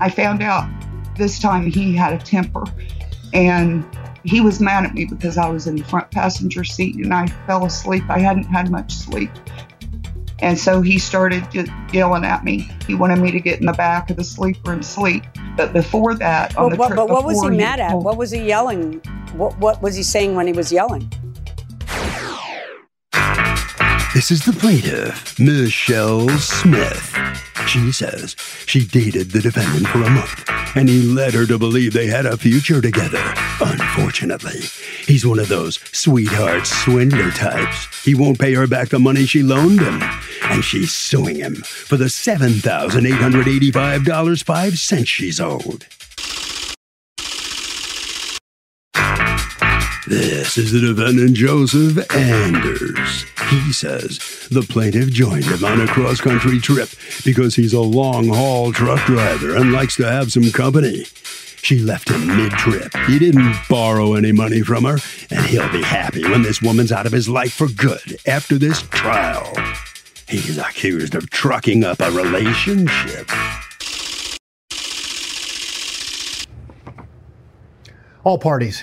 I found out this time he had a temper and he was mad at me because I was in the front passenger seat and I fell asleep. I hadn't had much sleep. And so he started yelling at me. He wanted me to get in the back of the sleeper and sleep. But before that, on Well, the what, trip but what was he mad at? What was he yelling? What, what was he saying when he was yelling? This is the plaintiff, Michelle Smith. She says she dated the defendant for a month, and he led her to believe they had a future together. Unfortunately, he's one of those sweetheart swindler types. He won't pay her back the money she loaned him, and she's suing him for the $7,885.05 she's owed. This is the defendant, Joseph Anders. He says the plaintiff joined him on a cross country trip because he's a long haul truck driver and likes to have some company. She left him mid trip. He didn't borrow any money from her, and he'll be happy when this woman's out of his life for good after this trial. He's accused of trucking up a relationship. All parties,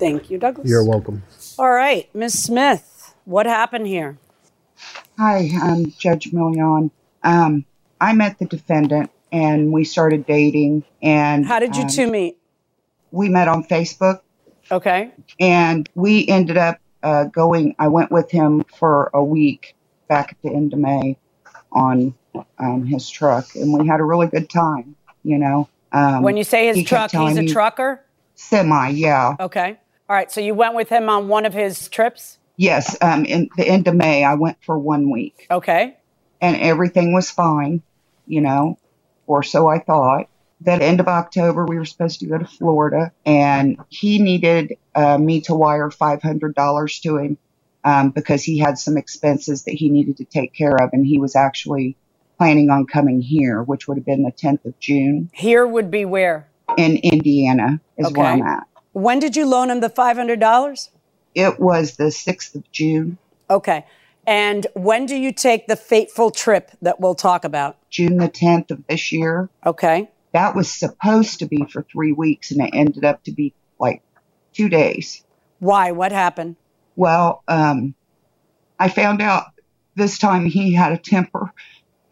Thank you, Douglas. You're welcome. All right, Miss Smith, what happened here? Hi, I'm Judge Milian. Um, I met the defendant and we started dating. And How did you um, two meet? We met on Facebook Okay. and we ended up uh, going. I went with him for a week back at the end of May on um, his truck, and we had a really good time. You know, um, when you say his truck, he's a me- trucker? semi, yeah. Okay. All right, so you went with him on one of his trips? Yes, um, in the end of May, I went for one week. Okay. And everything was fine, you know, or so I thought. That end of October, we were supposed to go to Florida, and he needed uh, me to wire $500 to him um, because he had some expenses that he needed to take care of, and he was actually planning on coming here, which would have been the 10th of June Here would be where? in Indiana, is where I'm at. When did you loan him the $500? It was the 6th of June, Okay. And when do you take the fateful trip that we'll talk about? June the 10th of this year. Okay. that was supposed to be for three weeks and it ended up to be like two days. Why? What happened? Well, um, I found out this time he had a temper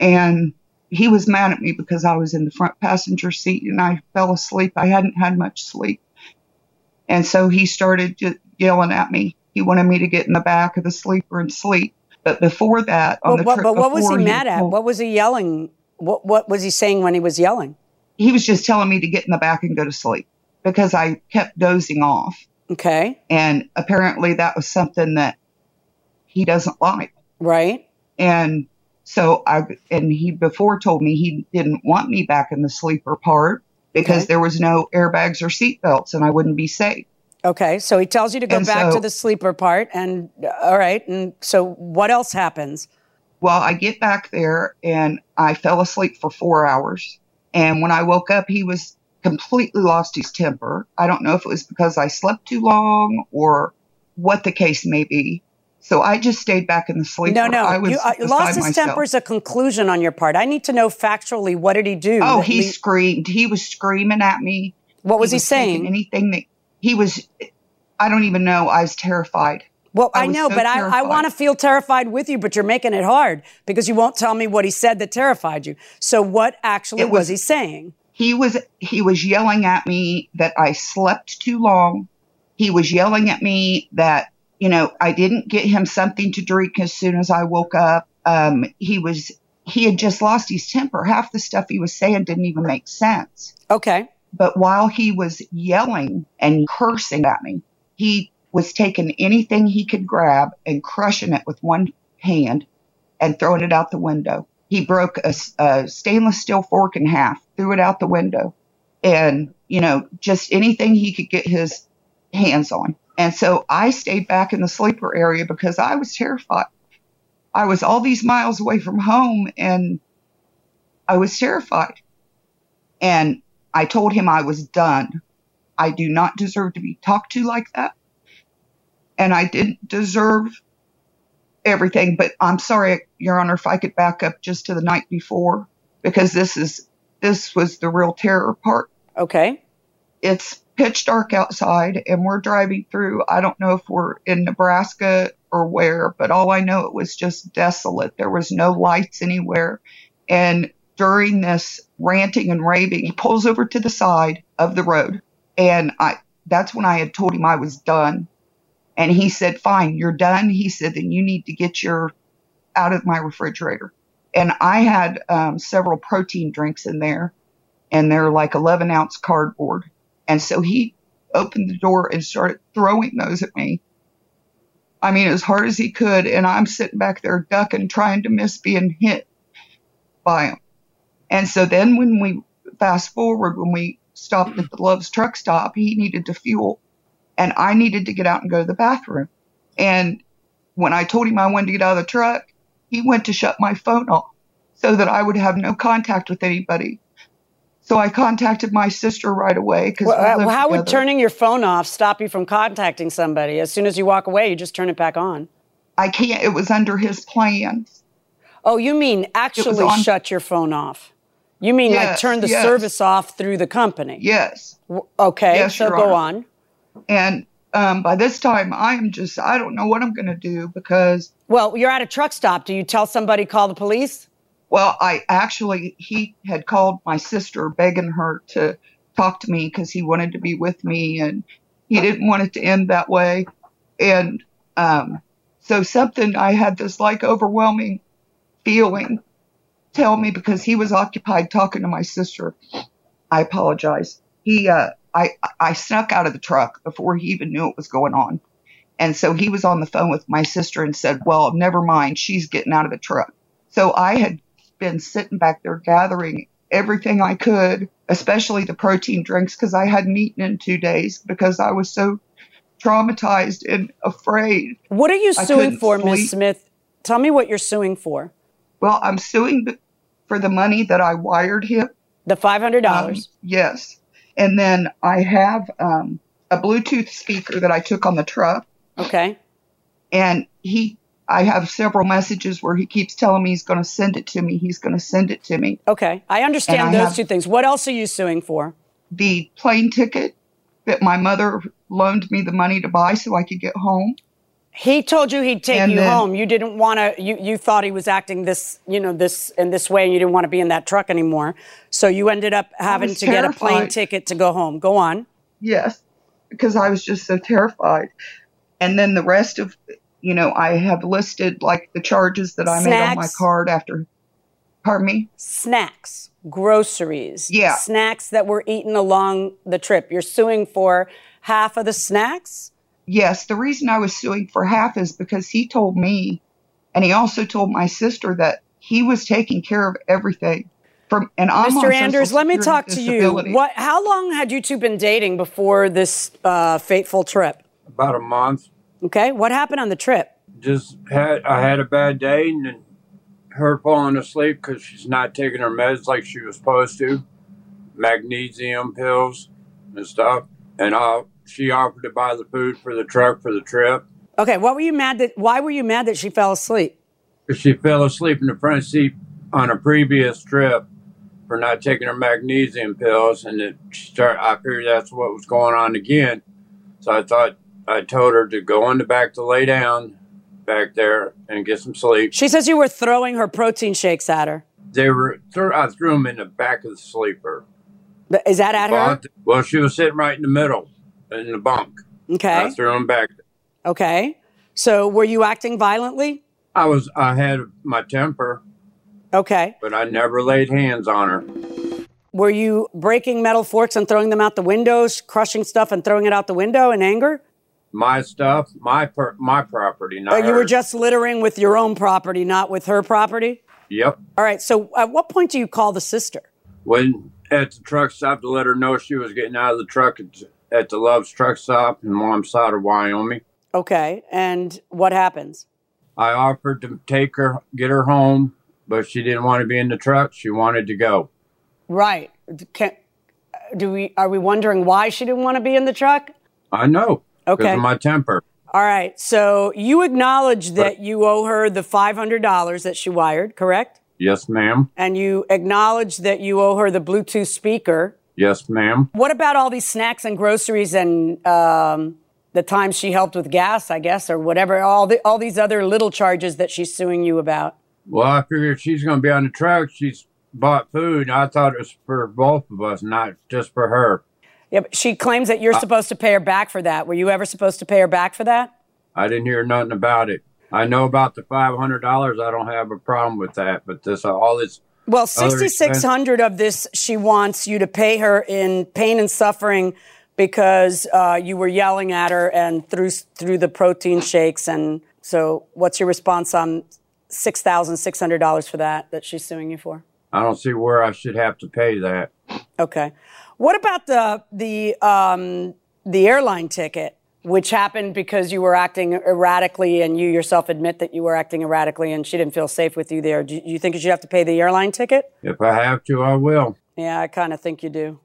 and he was mad at me because I was in the front passenger seat and I fell asleep. I hadn't had much sleep. And so he started yelling at me. He wanted me to get in the back of the sleeper and sleep. But before that, on Well, the what, trip but what was he mad at? told- What was he yelling? What, what was he saying when he was yelling? he was just telling me to get in the back and go to sleep because I kept dozing off. Okay. And apparently that was something that he doesn't like. Right. And so I, and he before told me he didn't want me back in the sleeper part because Okay. there was no airbags or seatbelts and I wouldn't be safe. Okay. So he tells you to go And back so- to the sleeper part. And uh, all right. And so what else happens? Well, I get back there and I fell asleep for four hours. And when I woke up, he was completely lost his temper. I don't know if it was because I slept too long or what the case may be. So I just stayed back in the sleeper. No, no. I was you, uh, lost his temper is a conclusion on your part. I need to know factually what did he do? Oh, he le- screamed. He was screaming at me. what was he, taking saying? Anything that he was, I don't even know. I was terrified. Well, I, was know, so but I, I want to feel terrified with you, but you're making it hard because you won't tell me what he said that terrified you. So, what actually was, was- he saying? he was he was yelling at me that I slept too long. He was yelling at me that you know I didn't get him something to drink as soon as I woke up. Um, he was he had just lost his temper. Half the stuff he was saying didn't even make sense. Okay. But while he was yelling and cursing at me, he was taking anything he could grab and crushing it with one hand and throwing it out the window. He broke a stainless steel fork in half, threw it out the window, and, you know, just anything he could get his hands on. And so I stayed back in the sleeper area because I was terrified. I was all these miles away from home and I was terrified. And I told him I was done. I do not deserve to be talked to like that. And I didn't deserve everything, but I'm sorry, Your Honor, if I could back up just to the night before, because this is, this was the real terror part. Okay. It's pitch dark outside and we're driving through. I don't know if we're in Nebraska or where, but all I know it was just desolate. There was no lights anywhere. And during this ranting and raving, he pulls over to the side of the road. And I, that's when I had told him I was done. And he said, fine, you're done. He said, then you need to get your out of my refrigerator. And I had um, several protein drinks in there and they're like 11 ounce cardboard. And so he opened the door and started throwing those at me. I mean, as hard as he could. And I'm sitting back there ducking, trying to miss being hit by him. And so then when we fast forward, when we stopped at the Love's truck stop, he needed to fuel and I needed to get out and go to the bathroom. And when I told him I wanted to get out of the truck, he went to shut my phone off so that I would have no contact with anybody. So I contacted my sister right away because Well, uh, how would turning your phone off stop you from contacting somebody? As soon as you walk away, you just turn it back on. I can't. It was under his plan. Oh, you mean actually on- shut your phone off? You mean like Yes, turn the yes. service off through the company? Yes. Okay, Yes, so go Honor. on. And um, by this time, I'm just, I don't know what I'm going to do because, Well, you're at a truck stop. Do you tell somebody call the police? Well, I actually, he had called my sister begging her to talk to me because he wanted to be with me and he didn't want it to end that way. And um, so something, I had this like overwhelming feeling tell me because he was occupied talking to my sister. I apologize. He, uh, I, I snuck out of the truck before he even knew what was going on. And so he was on the phone with my sister and said, well, never mind. She's getting out of the truck. So I had been sitting back there gathering everything I could, especially the protein drinks, because I hadn't eaten in two days because I was so traumatized and afraid. What are you suing for, Ms. Smith? Tell me what you're suing for. Well, I'm suing for the money that I wired him. The $500. Um, yes. And then I have um, a Bluetooth speaker that I took on the truck. okay. And he, I have several messages where he keeps telling me he's going to send it to me. He's going to send it to me. Okay. I understand And those have- two things. What else are you suing for? The plane ticket that my mother loaned me the money to buy so I could get home. He told you he'd take And you then- home. You didn't want to. You you thought he was acting this, you know, this in this way, and you didn't want to be in that truck anymore. So you ended up having to get a plane ticket to go home. Go on. Yes, because I was just so terrified. And then the rest of, you know, I have listed like the charges that I made on my card after. Pardon me? Snacks, groceries, Yeah. snacks that were eaten along the trip. You're suing for half of the snacks. Yes, the reason I was suing for half is because he told me, and he also told my sister that he was taking care of everything. From and I'm Mr. Anders, let me talk to you. What? How long had you two been dating before this uh, fateful trip? about a month. Okay, what happened on the trip? Just had I had a bad day and then her falling asleep because she's not taking her meds like she was supposed to, magnesium pills and stuff. And uh, she offered to buy the food for the truck for the trip. Okay, what were you mad that? Why were you mad that she fell asleep? She fell asleep in the front seat on a previous trip for not taking her magnesium pills, and it start. I figured that's what was going on again. So I thought I told her to go in the back to lay down back there and get some sleep. She says you were throwing her protein shakes at her. They were, th- I threw them in the back of the sleeper. Th- Is that at her? But, well, she was sitting right in the middle in the bunk. Okay. I threw them back. Okay. So were you acting violently? I was, I had my temper, Okay. but I never laid hands on her. Were you breaking metal forks and throwing them out the windows, crushing stuff and throwing it out the window in anger? My stuff, my per, my property, not you were hers. just littering with your own property, not with her property? Yep. All right. So at what point do you call the sister? When at the truck stop to let her know she was getting out of the truck at, at the Love's truck stop in Mom's side of Wyoming. Okay. And what happens? I offered to take her, get her home, but she didn't want to be in the truck. She wanted to go. Right. Can, do we are we wondering why she didn't want to be in the truck? I know. Because Okay. of my temper. All right. So you acknowledge that you owe her the $500 that she wired, correct? Yes, ma'am. And you acknowledge that you owe her the Bluetooth speaker. Yes, ma'am. What about all these snacks and groceries and um, the time she helped with gas, I guess, or whatever? All the all these other little charges that she's suing you about. Well, I figured she's going to be on the truck. She's bought food. I thought it was for both of us, not just for her. Yeah, but she claims that you're supposed to pay her back for that. Were you ever supposed to pay her back for that? I didn't hear nothing about it. I know about the five hundred dollars. I don't have a problem with that, but this all this Well, sixty six hundred of this she wants you to pay her in pain and suffering because uh, you were yelling at her and through through the protein shakes. And so, what's your response on six thousand six hundred dollars for that that she's suing you for? I don't see where I should have to pay that. Okay. What about the the um, the airline ticket, which happened because you were acting erratically, and you yourself admit that you were acting erratically, and she didn't feel safe with you there? Do you think you should have to pay the airline ticket? If I have to, I will. Yeah, I kind of think you do.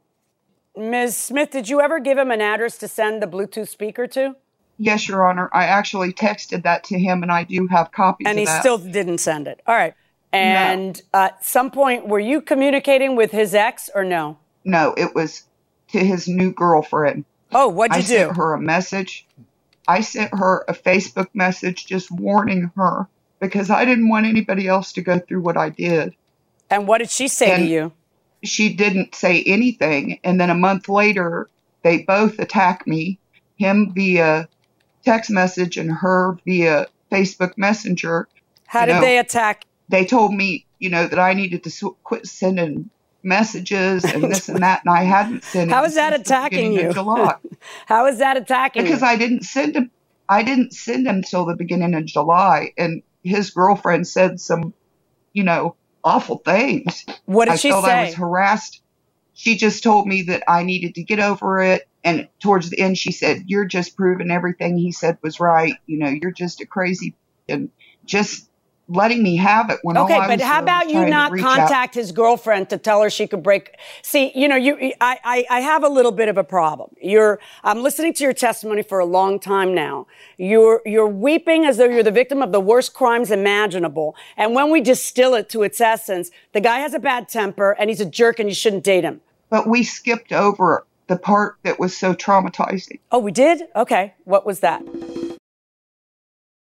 Ms. Smith, did you ever give him an address to send the Bluetooth speaker to? Yes, Your Honor. I actually texted that to him, and I do have copies And of he that. still didn't send it. All right. And at some point, were you communicating with his ex or no? No, it was to his new girlfriend. Oh, what'd I you do? sent her a message. I sent her a Facebook message just warning her because I didn't want anybody else to go through what I did. And what did she say to you? She didn't say anything. And then a month later, they both attack me, him via text message and her via Facebook Messenger. How you did know, they attack? They told me, you know, that I needed to quit sending messages and this and that, and I hadn't sent. How is that attacking you? How is that attacking because you? I didn't send him. I didn't send him till the beginning of July, and his girlfriend said some, you know, awful things. what did I she felt I was harassed. She just told me that I needed to get over it, and towards the end, she said, "You're just proving everything he said was right. You know, you're just a crazy and just letting me have it." When Okay, all I but was how about you not reach out- contact his girlfriend to tell her she could break? See, you know, you, I, I, I have a little bit of a problem. You're, I'm listening to your testimony for a long time now. You're, you're weeping as though you're the victim of the worst crimes imaginable. And when we distill it to its essence, the guy has a bad temper and he's a jerk and you shouldn't date him. But we skipped over the part that was so traumatizing. Oh, we did? Okay. What was that?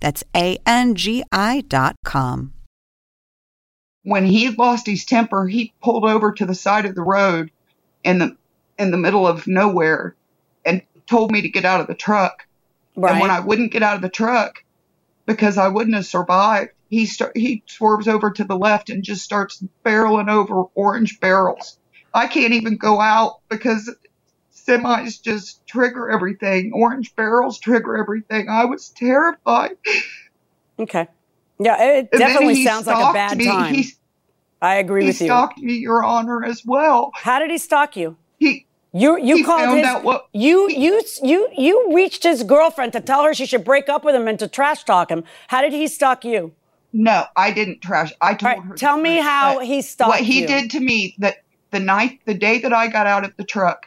That's A N G I dot com. when he lost his temper, he pulled over to the side of the road in the in the middle of nowhere and told me to get out of the truck. Right. And when I wouldn't get out of the truck because I wouldn't have survived, he start, he swerves over to the left and just starts barreling over orange barrels. I can't even go out because semis just trigger everything. Orange barrels trigger everything. I was terrified. okay. Yeah, it And definitely sounds like a bad me. time. He, I agree he with you. He stalked me, Your Honor, as well. How did he stalk you? he You you He called his out what- you you you you reached his girlfriend to tell her she should break up with him and to trash talk him. How did he stalk you? No, I didn't trash. I told right, her. tell me how he stalked you. What he you. did to me that the night, the day that I got out of the truck,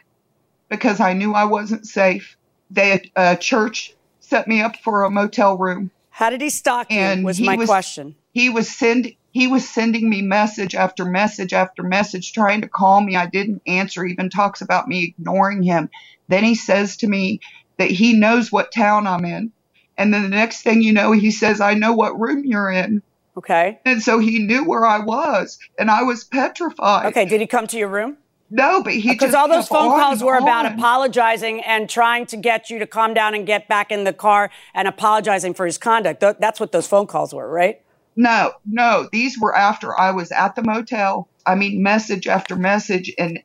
because I knew I wasn't safe. They uh, church set me up for a motel room. How did he stalk you? And Was he my was- question. He was send he was sending me message after message after message, trying to call me. I didn't answer. Even talks about me ignoring him. Then he says to me that he knows what town I'm in. And then the next thing you know, he says, I know what room you're in. Okay. And so he knew where I was, and I was petrified. Okay. Did he come to your room? No, but he Because all those phone calls were about apologizing and trying to get you to calm down and get back in the car and apologizing for his conduct. Th- That's what those phone calls were, right? No, no, these were after I was at the motel. I mean, message after message and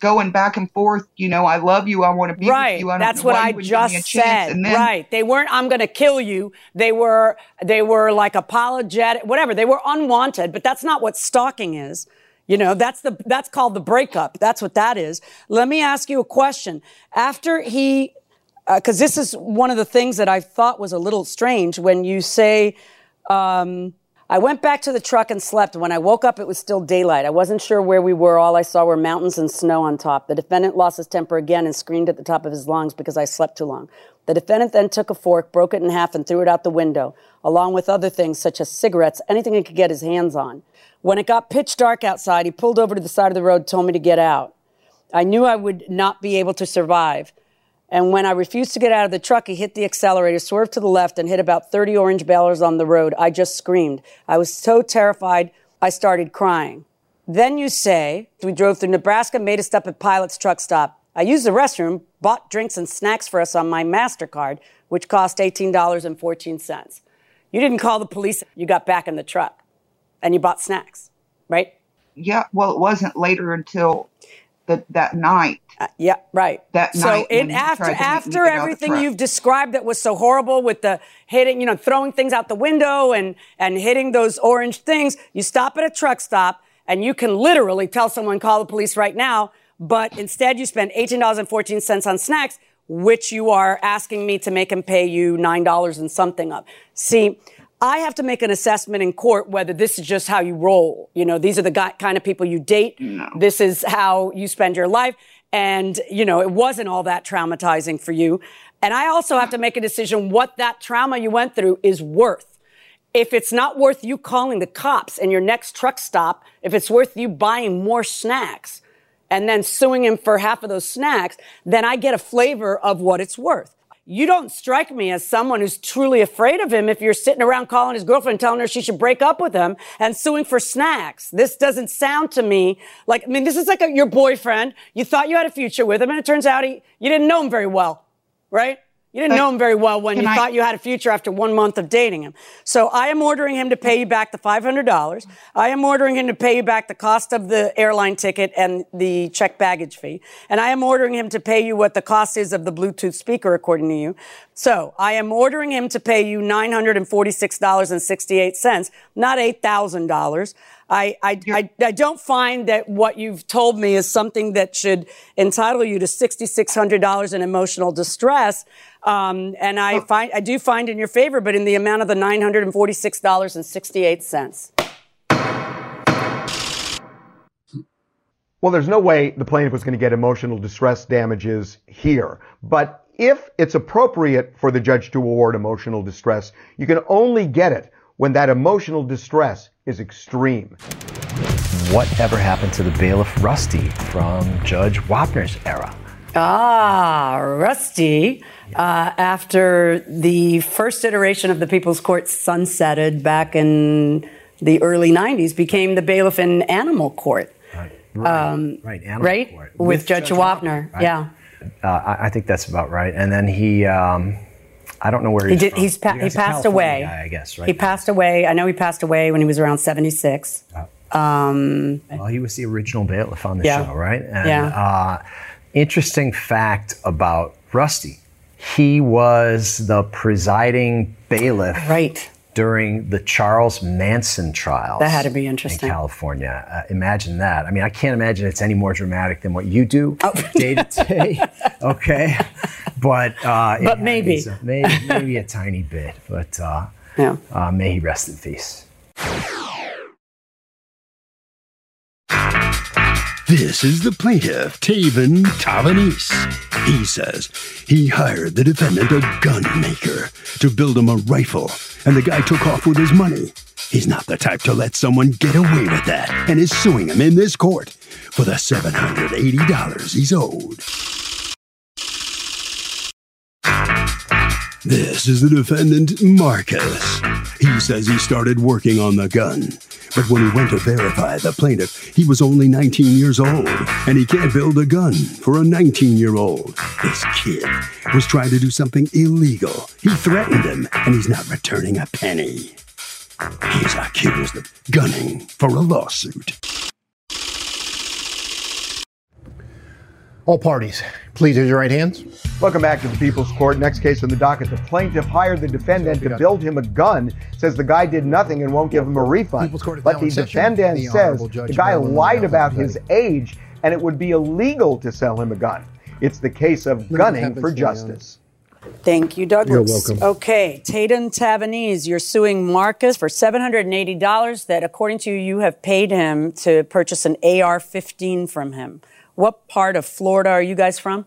going back and forth. You know, I love you. I want to be right. with you. I That's what I you wouldn't give me a just said. Then, right. They weren't I'm going to kill you. They were they were like apologetic whatever. They were unwanted, but that's not what stalking is. You know, that's the that's called the breakup. That's what that is. Let me ask you a question. After he because this is one of the things that I thought was a little strange when you say um, I went back to the truck and slept. When I woke up, it was still daylight. I wasn't sure where we were. All I saw were mountains and snow on top. The defendant lost his temper again and screamed at the top of his lungs because I slept too long. The defendant then took a fork, broke it in half, and threw it out the window, along with other things such as cigarettes, anything he could get his hands on. When it got pitch dark outside, he pulled over to the side of the road, told me to get out. I knew I would not be able to survive. And when I refused to get out of the truck, he hit the accelerator, swerved to the left, and hit about 30 orange balers on the road. I just screamed. I was so terrified, I started crying. Then you say, we drove through Nebraska, made a stop at Pilot's truck stop. I used the restroom, bought drinks and snacks for us on my MasterCard, which cost $18.14. You didn't call the police, you got back in the truck and you bought snacks, right? yeah, well, it wasn't later until the, that night. Uh, yeah, right. That so night So after tried to make me after get out of the everything you've described that was so horrible with the hitting, you know, throwing things out the window and and hitting those orange things, you stop at a truck stop and you can literally tell someone call the police right now, but instead you spend $18.14 on snacks, which you are asking me to make him pay you $9 and something of. See, I have to make an assessment in court whether this is just how you roll. You know, these are the guy, kind of people you date. This is how you spend your life. And, you know, it wasn't all that traumatizing for you. And I also have to make a decision what that trauma you went through is worth. If it's not worth you calling the cops in your next truck stop, if it's worth you buying more snacks and then suing him for half of those snacks, then I get a flavor of what it's worth. You don't strike me as someone who's truly afraid of him if you're sitting around calling his girlfriend, telling her she should break up with him and suing for snacks. This doesn't sound to me like, I mean, this is like a, your boyfriend. You thought you had a future with him and it turns out he, you didn't know him very well, right? You didn't But know him very well when you I- thought you had a future after one month of dating him. So I am ordering him to pay you back the $500. I am ordering him to pay you back the cost of the airline ticket and the check baggage fee. And I am ordering him to pay you what the cost is of the Bluetooth speaker, according to you. So I am ordering him to pay you $946.68, not $8,000. I, I, I, I don't find that what you've told me is something that should entitle you to $6,600 in emotional distress. Um, and I find, I do find in your favor, but in the amount of the $946.68. Well, there's no way the plaintiff was going to get emotional distress damages here. But if it's appropriate for the judge to award emotional distress, you can only get it when that emotional distress is extreme. Whatever happened to the bailiff Rusty from Judge Wapner's era? Ah, Rusty, uh, after the first iteration of the People's Court sunsetted back in the early 90s, became the bailiff in Animal Court. Right, Um, right, Animal right? Court. With, Judge, Wapner. right? Yeah. Uh, I, I think that's about right. And then he, um, I don't know where He he's did. from. He's pa- he passed away. guy, I guess, right? He passed away. I know he passed away when he was around 76. Um, Well, he was the original bailiff on the Yeah. show, right? And, Yeah. Uh, interesting fact about Rusty. He was the presiding bailiff right. during the Charles Manson trials. That had to be interesting. In California. Uh, imagine that. I mean, I can't imagine it's any more dramatic than what you do oh. day to day. Okay. But, uh, but maybe. A, maybe. Maybe a tiny bit. But uh, yeah. Uh, may he rest in peace. This is the plaintiff, Taven Tavanis. He says he hired the defendant, a gun maker, to build him a rifle, and the guy took off with his money. He's not the type to let someone get away with that and is suing him in this court for the $780 he's owed. This is the defendant, Marcus. He says he started working on the gun, but when he went to verify the plaintiff, he was only 19 years old, and he can't build a gun for a 19 year old. This kid was trying to do something illegal. He threatened him, and he's not returning a penny. He's accused of gunning for a lawsuit. All parties, please raise your right hands. Welcome back to the People's Court. Next case on the docket. The plaintiff hired the defendant to build him a gun, says the guy did nothing and won't give him a refund. But the defendant the says the guy lied about his age and it would be illegal to sell him a gun. It's the case of gunning for justice. Thank you, Douglas. You're welcome. Okay, Taden Tavanese, you're suing Marcus for $780 that, according to you, you have paid him to purchase an AR 15 from him. What part of Florida are you guys from?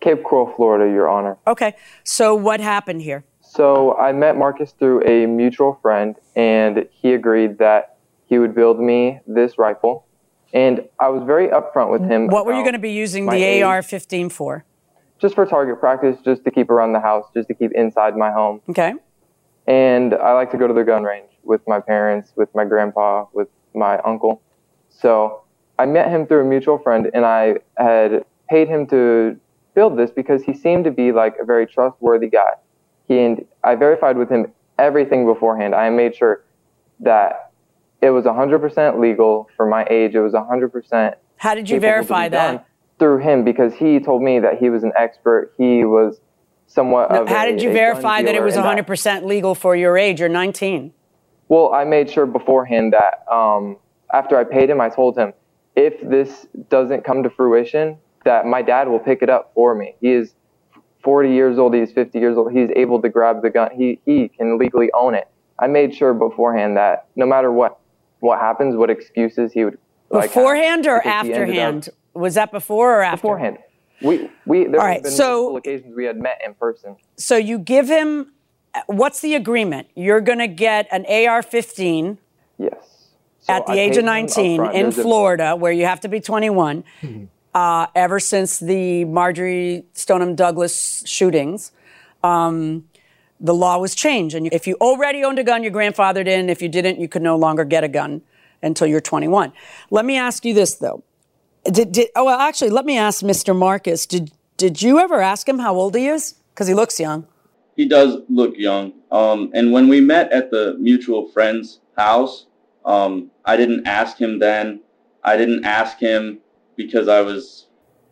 Cape Coral, Florida, Your Honor. Okay. So what happened here? So I met Marcus through a mutual friend, and he agreed that he would build me this rifle. And I was very upfront with him. What were you going to be using the AR 15 for? Just for target practice, just to keep around the house, just to keep inside my home. Okay. And I like to go to the gun range with my parents, with my grandpa, with my uncle. So I met him through a mutual friend, and I had paid him to build this because he seemed to be like a very trustworthy guy. He and I verified with him everything beforehand. I made sure that it was 100% legal for my age. It was 100%. How did you verify that? Through him because he told me that he was an expert. He was somewhat no. How a, did you verify that it was 100% legal for your age? You're 19. Well, I made sure beforehand that um, after I paid him, I told him if this doesn't come to fruition, that my dad will pick it up for me. He is 40 years old. He's 50 years old. He's able to grab the gun. He he can legally own it. I made sure beforehand that no matter what what happens, what excuses he would like beforehand or afterhand. Was that before or after? Beforehand. We we there All right, been so, occasions we had met in person. So you give him what's the agreement? You're going to get an AR-15. Yes. So at the I age of 19 in Florida, a- where you have to be 21. Mm-hmm. Uh, ever since the Marjory Stoneman Douglas shootings, um, the law was changed. And if you already owned a gun, your grandfather did. If you didn't, you could no longer get a gun until you're 21. Let me ask you this, though. Did, did, oh, well, actually, let me ask Mr. Marcus. Did, did you ever ask him how old he is? Because he looks young. He does look young. Um, and when we met at the mutual friend's house, um, I didn't ask him then. I didn't ask him because I was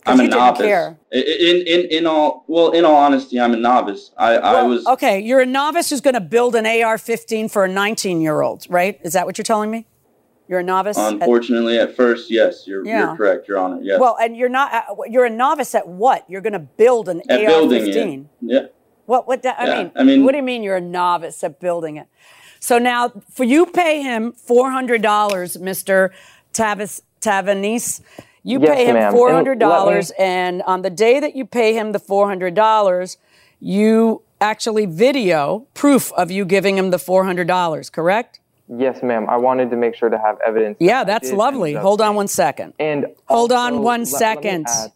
I'm a novice. In in in all well, in all honesty, I'm a novice. I well, I was okay. You're a novice who's going to build an AR-15 for a 19 year old, right? Is that what you're telling me? You're a novice. Unfortunately, at, at first, yes, you're, yeah. you're correct, Your Honor. Yes. Well, and you're not. Uh, you're a novice at what? You're going to build an at AR-15. Yeah. What? What? That, I mean, I mean, what do you mean you're a novice at building it? So now, for you pay him four hundred dollars, Mister Tavis Tavanis. You yes, pay him ma'am. four hundred dollars, and, and on the day that you pay him the four hundred dollars, you actually video proof of you giving him the four hundred dollars. Correct? Yes, ma'am. I wanted to make sure to have evidence. Yeah, that's lovely. Hold on one second. And hold on one second. Let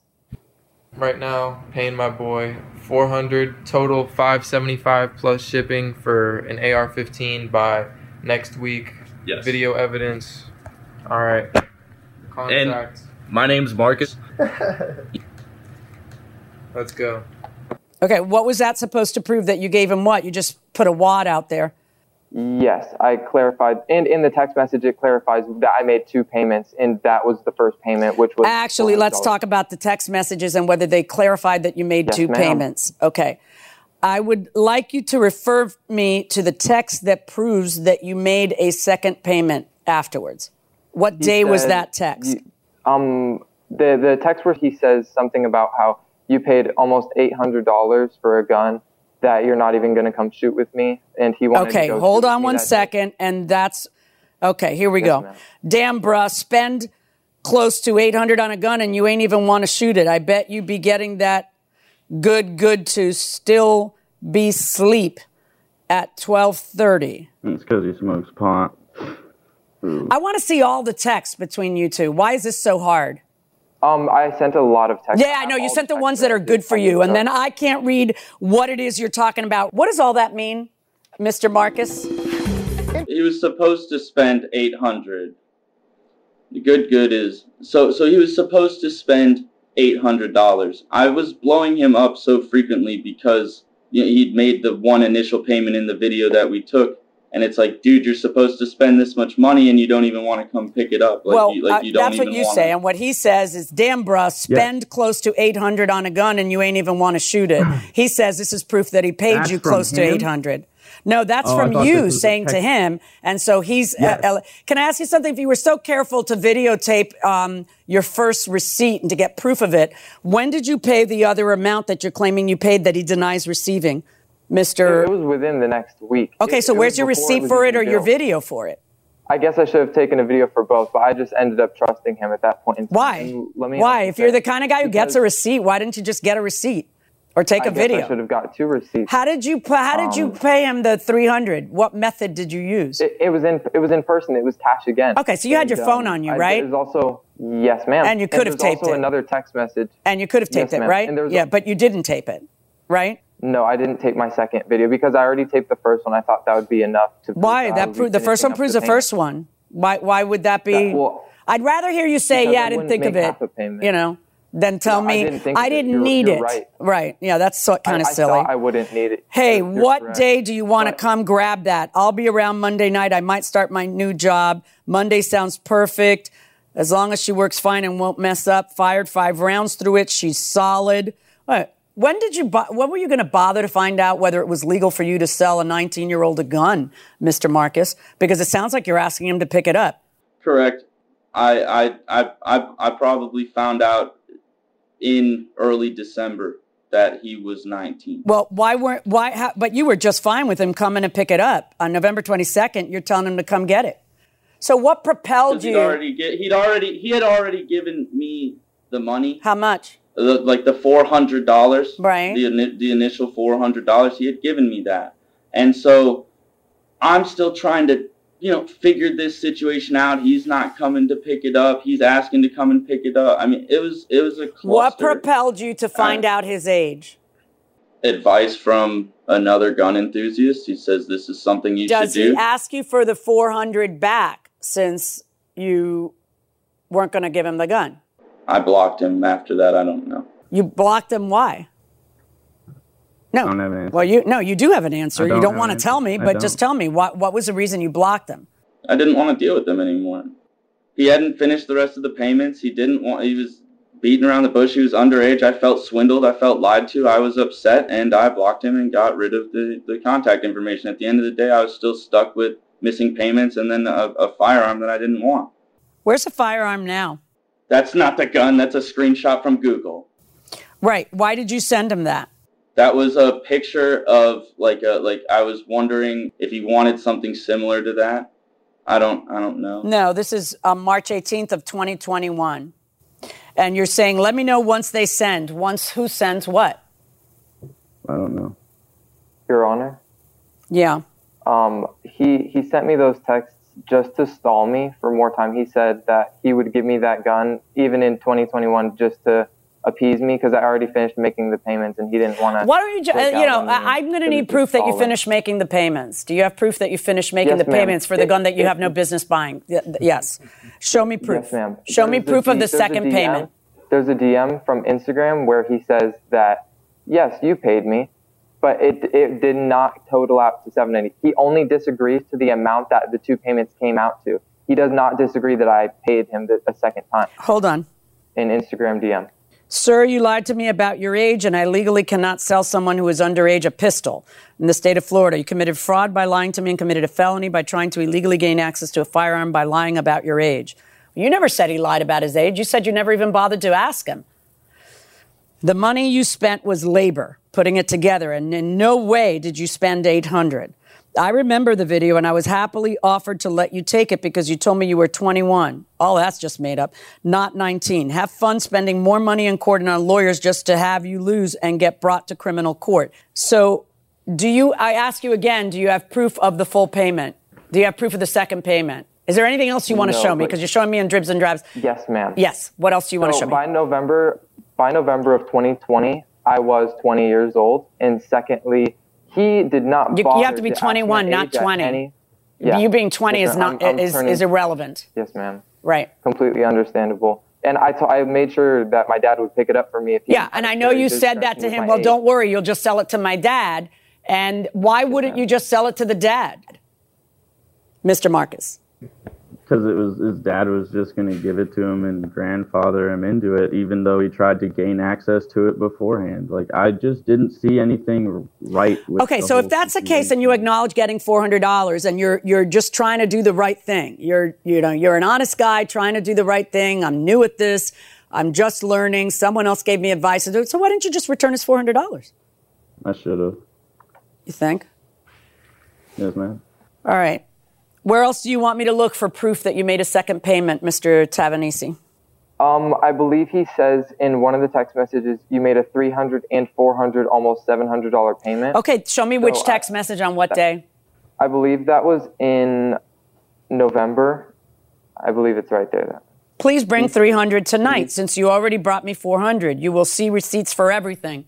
right now, paying my boy 400 total 575 plus shipping for an AR-15 by next week. Yes. Video evidence. All right. Contact. And my name's Marcus. Let's go. Okay, what was that supposed to prove that you gave him what? You just put a wad out there. Yes, I clarified, and in the text message, it clarifies that I made two payments, and that was the first payment, which was actually. Let's talk about the text messages and whether they clarified that you made yes, two ma'am. payments. Okay, I would like you to refer me to the text that proves that you made a second payment afterwards. What He day was that text? um, the the text where he says something about how you paid almost eight hundred dollars for a gun that you're not even going to come shoot with me, and he wanted Okay, to go hold shoot with on me one that day. and that's okay. Here we Yes, go. ma'am. Damn, bruh, spend close to eight hundred on a gun, and you ain't even want to shoot it. I bet you'd be getting that good, good to still be sleep at twelve thirty. It's because he smokes pot. I want to see all the texts between you two. Why is this so hard? Um, I sent a lot of texts. Yeah, I know. You sent the ones that are good for you, and then I can't read what it is you're talking about. What does all that mean, Mr. Marcus? He was supposed to spend 800. The good good is so so he was supposed to spend $800. I was blowing him up so frequently because you know, he'd made the one initial payment in the video that we took and it's like dude you're supposed to spend this much money and you don't even want to come pick it up like well, you, like uh, you don't that's what you wanna- say, and what he says is, "Damn, bruh, spend close to eight hundred on a gun, and you ain't even want to shoot it." he says this is proof that he paid That's you from close to eight hundred. No, that's Oh, from you was a saying to him, and so he's. Yes. Uh, uh, can I ask you something? If you were so careful to videotape um, your first receipt and to get proof of it, when did you pay the other amount that you're claiming you paid that he denies receiving, Mister? It was within the next week. Okay, It- so it where's your receipt for it or your video for it? I guess I should have taken a video for both, but I just ended up trusting him at that point. Why? Let me Why? If you're the kind of guy who gets a receipt, why didn't you just get a receipt or take I a guess I should have got two receipts. How did you how did you Um, pay him the 300? What method did you use? It, it was in it was in person. It was cash again. Okay, so you had your And, phone um, on you, right? It was also yes, ma'am. And you could have there's taped also it. another text message. and you could have taped Yes, it, right? And Yeah, but you didn't tape it, right? No, I didn't tape my second video because I already taped the first one. I thought that would be enough to. prove Why? I That be proved the first one proves the payment. first one. Why why would that be That- well, I'd rather hear you say, "Yeah, I I didn't think of it." half a payment. You know, than tell No, I me didn't I of it. didn't You're- need you're it. right. Right. Yeah, that's so, kind of I, I silly. I wouldn't need it. Hey, You're what correct. day do you want to come grab that? I'll be around Monday night. I might start my new job. Monday sounds perfect. As long as she works fine and won't mess up. Fired five rounds through it. She's solid. What? When did you? When were you going to bother to find out whether it was legal for you to sell a 19 year old a gun, Mr. Marcus? Because it sounds like you're asking him to pick it up. Correct. I, I I I I probably found out in early December that he was 19. Well, why weren't why? How, but you were just fine with him coming to pick it up on November 22nd. You're telling him to come get it. So what propelled 'Cause he'd you? already get, he'd already he had already given me the money, How much? The, like the four hundred dollars, Right. The the initial four hundred dollars. He had given me that, and so I'm still trying to you know figure this situation out. He's not coming to pick it up. He's asking to come and pick it up. I mean, it was it was a cluster. What propelled you to uh, find out his age? advice from another gun enthusiast. He says this is something you Does should he ask you for the 400 back since you weren't going to give him the gun? I blocked him after that. I don't know. You blocked him. Why? No. I don't have an answer. Well, you no, you do have an answer. You don't don't want to tell me, but just tell me what what was the reason you blocked him? I didn't want to deal with him anymore. He hadn't finished the rest of the payments. He didn't want. He was beating around the bush. He was underage. I felt swindled. I felt lied to. I was upset, and I blocked him and got rid of the the contact information. At the end of the day, I was still stuck with missing payments and then a, a firearm that I didn't want. Where's the firearm now? That's not the gun. That's a screenshot from Google. Right. Why did you send him that? That was a picture of like a like I was wondering if he wanted something similar to that. I don't I don't know. No, this is um, March 18th of 2021. And you're saying, let me know once they send. Once who sends what? I don't know. Your Honor. Yeah. Um, he he sent me those texts just to stall me for more time. He said that he would give me that gun even in 2021 just to appease me because I already finished making the payments and he didn't want to. Why don't you, ju- uh, you know, I, I'm going to need proof that you finished making the payments. Do you have proof that you finished making Yes, the ma'am. payments for the gun that you have no business buying? Yes. Show me proof. Yes, ma'am. Show me There's a proof of the second DM payment. There's a DM from Instagram where he says that yes, you paid me, but it it did not total out to 790. He only disagrees to the amount that the two payments came out to. He does not disagree that I paid him the, a second time Hold on. in Instagram DM. Sir, you lied to me about your age, and I legally cannot sell someone who is underage a pistol. In the state of Florida, you committed fraud by lying to me and committed a felony by trying to illegally gain access to a firearm by lying about your age. You never said he lied about his age. You said you never even bothered to ask him. The money you spent was labor, putting it together, and in no way did you spend 800. I remember the video and I was happily offered to let you take it because you told me you were 21. All that's just made up, not 19. Have fun spending more money in court and on lawyers just to have you lose and get brought to criminal court. So, do you, I ask you again, do you have proof of the full payment? Do you have proof of the second payment? Is there anything else you want to show me? Because you're showing me in dribs and drabs. Yes, ma'am. Yes. What else do you want to So show me? by November, by November of 2020, I was 20 years old, and secondly, he did not. You, you have to be ask my 21, not 20. any- Yeah. You being 20 Yes, is not I'm- I'm is, turning- is irrelevant. Yes, ma'am. Right. Completely understandable. And I I made sure that my dad would pick it up for me Yeah, and I know you said that to him. Well, don't worry, you'll just sell it to my dad. And why wouldn't you just sell it to the dad, Mr. Marcus? Because it was his dad was just going to give it to him and grandfather him into it, even though he tried to gain access to it beforehand. Like I just didn't see anything right. with Okay, so if that's the case, and you acknowledge getting four hundred dollars, and you're you're just trying to do the right thing, you're you know you're an honest guy trying to do the right thing. I'm new at this. I'm just learning. Someone else gave me advice to do. So why didn't you just return his four hundred dollars? I should have. You think? Yes, ma'am. All right. Where else do you want me to look for proof that you made a second payment, Mr. Tavanese? Um, I believe he says in one of the text messages you made a 300 and 400, almost 700 dollar payment. Okay, show me which So, I- text message on what day. I believe that was in November. I believe it's right there. Please bring mm-hmm. 300 tonight mm-hmm. since you already brought me 400. You will see receipts for everything.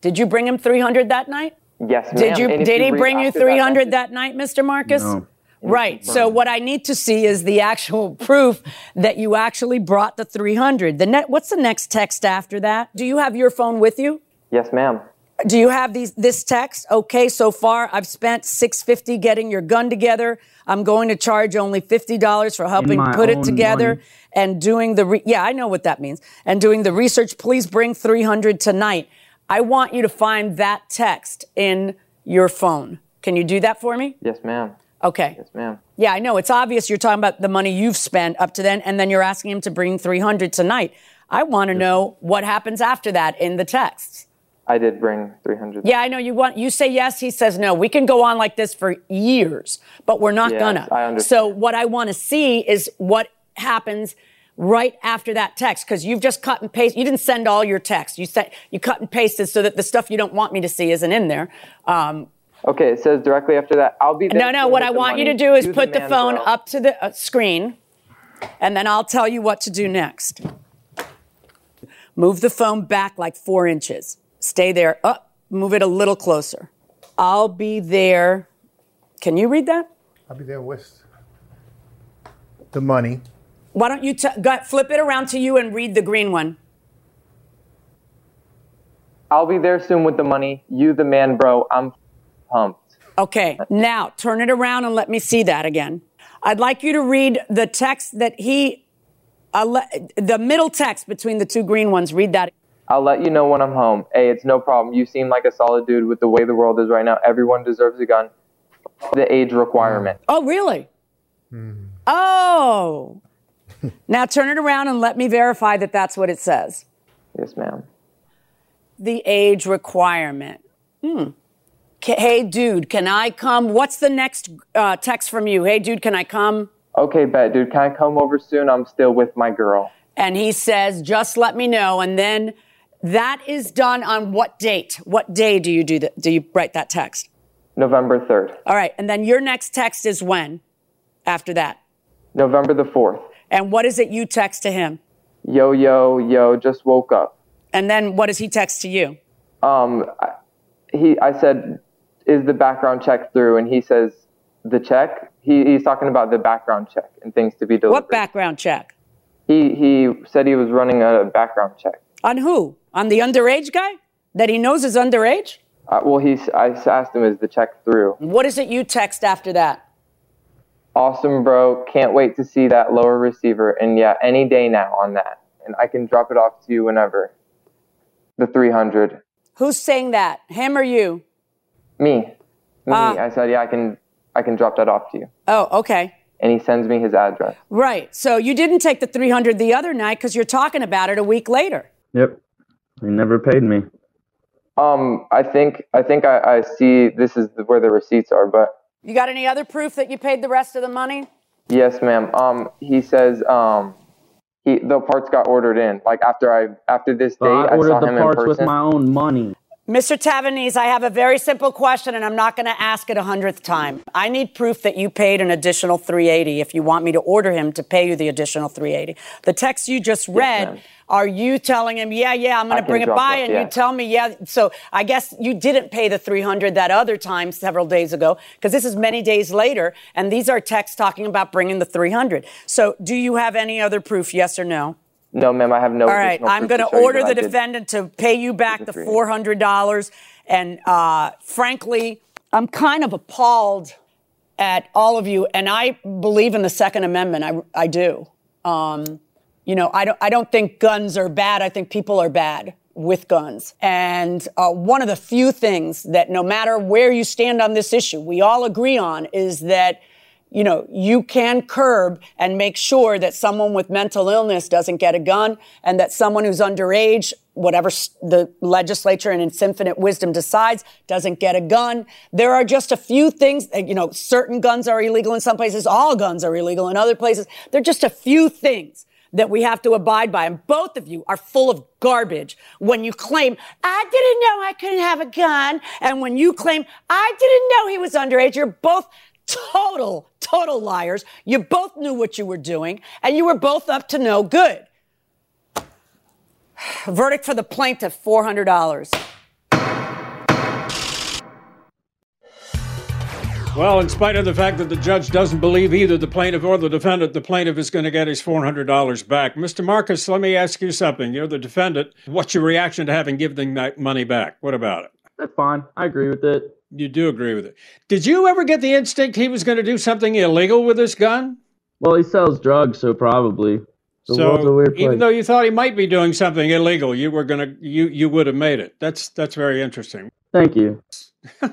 Did you bring him 300 that night? Yes, ma'am. Did you And if did he bring you after that 300 that, night, Mr. Marcus? No. Right. So what I need to see is the actual proof that you actually brought the 300. The net what's the next text after that? Do you have your phone with you? Yes, ma'am. Do you have these this text? Okay, so far I've spent 650 getting your gun together. I'm going to charge only $50 for helping put it together money. and doing the re- Yeah, I know what that means. And doing the research. Please bring 300 tonight. I want you to find that text in your phone. Can you do that for me? Yes, ma'am. Okay. Yes, ma'am. Yeah, I know. It's obvious you're talking about the money you've spent up to then, and then you're asking him to bring 300 tonight. I want to know what happens after that in the texts. I did bring 300. Yeah, I know you want. You say yes, he says no. We can go on like this for years, but we're not gonna. I understand. So what I want to see is what happens right after that text because you've just cut and paste. You didn't send all your text. You said you cut and pasted so that the stuff you don't want me to see isn't in there. Um, Okay, it says directly after that, I'll be there. no, no. What I want you to do is to put the man phone bro. up to the uh, screen, and then I'll tell you what to do next. Move the phone back like four inches. Stay there. Up. move it a little closer. I'll be there. Can you read that? I'll be there with the money. Why don't you t- go, flip it around to you and read the green one? I'll be there soon with the money. You, the man, bro. I'm pumped. Okay, now turn it around and let me see that again. I'd like you to read the text that he, le- the middle text between the two green ones. Read that. I'll let you know when I'm home. Hey, it's no problem. You seem like a solid dude with the way the world is right now. Everyone deserves a gun. The age requirement. Oh, really? Oh. now turn it around and let me verify that that's what it says. Yes, ma'am. The age requirement. Hmm. Hey, dude, can I come? What's the next uh, text from you? Hey, dude, can I come? Okay, bet, dude. Can I come over soon? I'm still with my girl. And he says, just let me know. And then that is done on what date? What day do you do that? Do you write that text? November 3rd. All right. And then your next text is when? After that. November the 4th. And what is it you text to him? Yo, yo, yo, just woke up. And then what does he text to you? Um, I- he, I said, is the background check through? And he says, the check? He, he's talking about the background check and things to be delivered. What background check? He, he said he was running a background check. On who? On the underage guy that he knows is underage? Uh, well, he's, I asked him, is the check through? What is it you text after that? Awesome, bro. Can't wait to see that lower receiver. And yeah, any day now on that. And I can drop it off to you whenever. the 300. Who's saying that? Him or you? Me. Me. Ah. I said, yeah, I can, I can drop that off to you. Oh, okay. And he sends me his address. Right. So you didn't take the 300 the other night because you're talking about it a week later. Yep. He never paid me. Um, I think, I think I, I see this is where the receipts are, but You got any other proof that you paid the rest of the money? yes, ma'am. Um, he says, um, he, the parts got ordered in. Like after I, after this date, So I I, ordered saw the him in parts person. with my own money. Mr. Tavanese, I have a very simple question and I'm not going to ask it a hundredth time. I need proof that you paid an additional 380 if you want me to order him to pay you the additional 380. The text you just read, ma'am. are you telling him, yeah, yeah, I'm going to bring it by and yeah. you tell me, yeah. So I guess you didn't pay the 300 that other time several days ago because this is many days later and these are texts talking about bringing the 300. So do you have any other proof, yes or no? No, ma'am, I have no. All right, I'm going to order the defendant to pay you back the four hundred dollars, and uh, frankly, I'm kind of appalled at all of you, and I believe in the Second Amendment. I I do. Um, you know, I don't I don't think guns are bad. I think people are bad with guns. And uh, one of the few things that, no matter where you stand on this issue, we all agree on is that you know, you can curb and make sure that someone with mental illness doesn't get a gun and that someone who's underage, whatever the legislature in its infinite wisdom decides, doesn't get a gun. There are just a few things, uh, you know, certain guns are illegal in some places, all guns are illegal in other places. There are just a few things that we have to abide by. And both of you are full of garbage when you claim, I didn't know I couldn't have a gun. And when you claim, I didn't know he was underage, you're both total, total liars. You both knew what you were doing and you were both up to no good. Verdict for the plaintiff, $400. Well, in spite of the fact that the judge doesn't believe either the plaintiff or the defendant, the plaintiff is going to get his $400 back. Mr. Marcus, let me ask you something. You're the defendant. What's your reaction to having given that money back? What about it? That's fine. I agree with it. You do agree with it. Did you ever get the instinct he was going to do something illegal with this gun? Well, he sells drugs, so probably. The world's a so weird even though you thought he might be doing something illegal, you were gonna you you would have made it. That's that's very interesting. Thank you.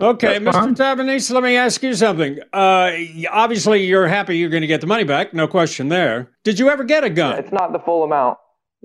Okay, That's Mr. Tabanese, let me ask you something. Uh, obviously, you're happy you're going to get the money back, no question there. Did you ever get a gun? It's not the full amount.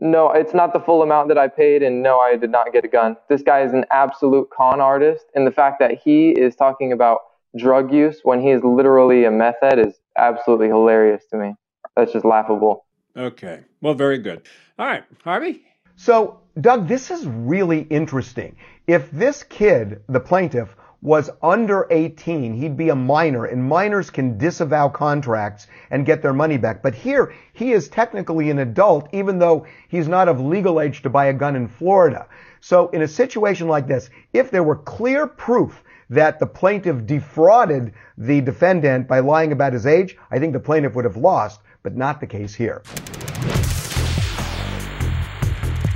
No, it's not the full amount that I paid, and no, I did not get a gun. This guy is an absolute con artist, and the fact that he is talking about drug use when he is literally a meth head is absolutely hilarious to me. That's just laughable. Okay, well, very good. All right, Harvey. So, Doug, this is really interesting. If this kid, the plaintiff, was under 18, he'd be a minor, and minors can disavow contracts and get their money back. But here, he is technically an adult, even though he's not of legal age to buy a gun in Florida. So, in a situation like this, if there were clear proof that the plaintiff defrauded the defendant by lying about his age, I think the plaintiff would have lost, but not the case here.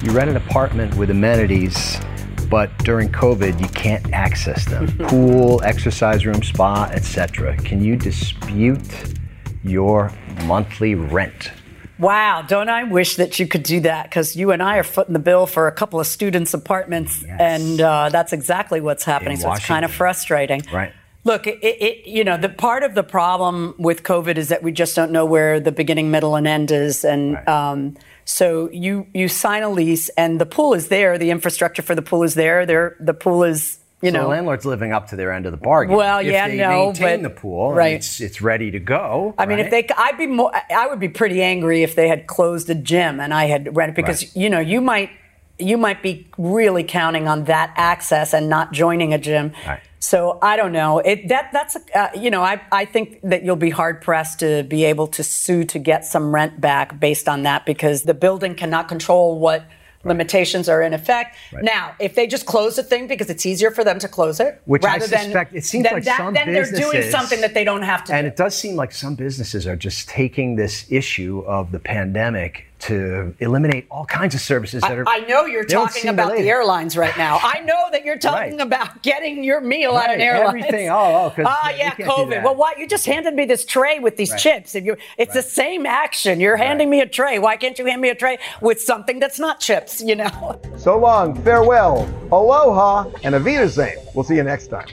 You rent an apartment with amenities, but during COVID, you can't access them. Pool, exercise room, spa, etc. Can you dispute your monthly rent? Wow, don't I wish that you could do that? Because you and I are footing the bill for a couple of students' apartments, and uh, that's exactly what's happening. In so it's kind of frustrating. Right. Look, it, it, you know, the part of the problem with COVID is that we just don't know where the beginning, middle, and end is, and um, so you you sign a lease, and the pool is there, the infrastructure for the pool is there. There, the pool is, you so know, the landlord's living up to their end of the bargain. Well, if yeah, they no, maintain but- the pool, right. It's, it's ready to go. I mean, if they, I'd be more, I would be pretty angry if they had closed a gym and I had rented because you know you might, you might be really counting on that access and not joining a gym. Right. So I don't know. It that that's uh, you know I I think that you'll be hard pressed to be able to sue to get some rent back based on that because the building cannot control what. Limitations are in effect. Now, if they just close the thing because it's easier for them to close it, Which I rather than suspect- it seems like that, some then they're doing something that they don't have to And do. it does seem like some businesses are just taking this issue of the pandemic to eliminate all kinds of services that are. I know you're talking about related. the airlines right now. I know that you're talking about getting your meal at an Right, airline. everything. Oh, oh, 'cause ah, we yeah, can't COVID. Well, why? You just handed me this tray with these Right. chips. If you, it's the same action. You're handing me a tray. Why can't you hand me a tray with something that's not chips? You know. So long, farewell, aloha, and avita We'll see you next time.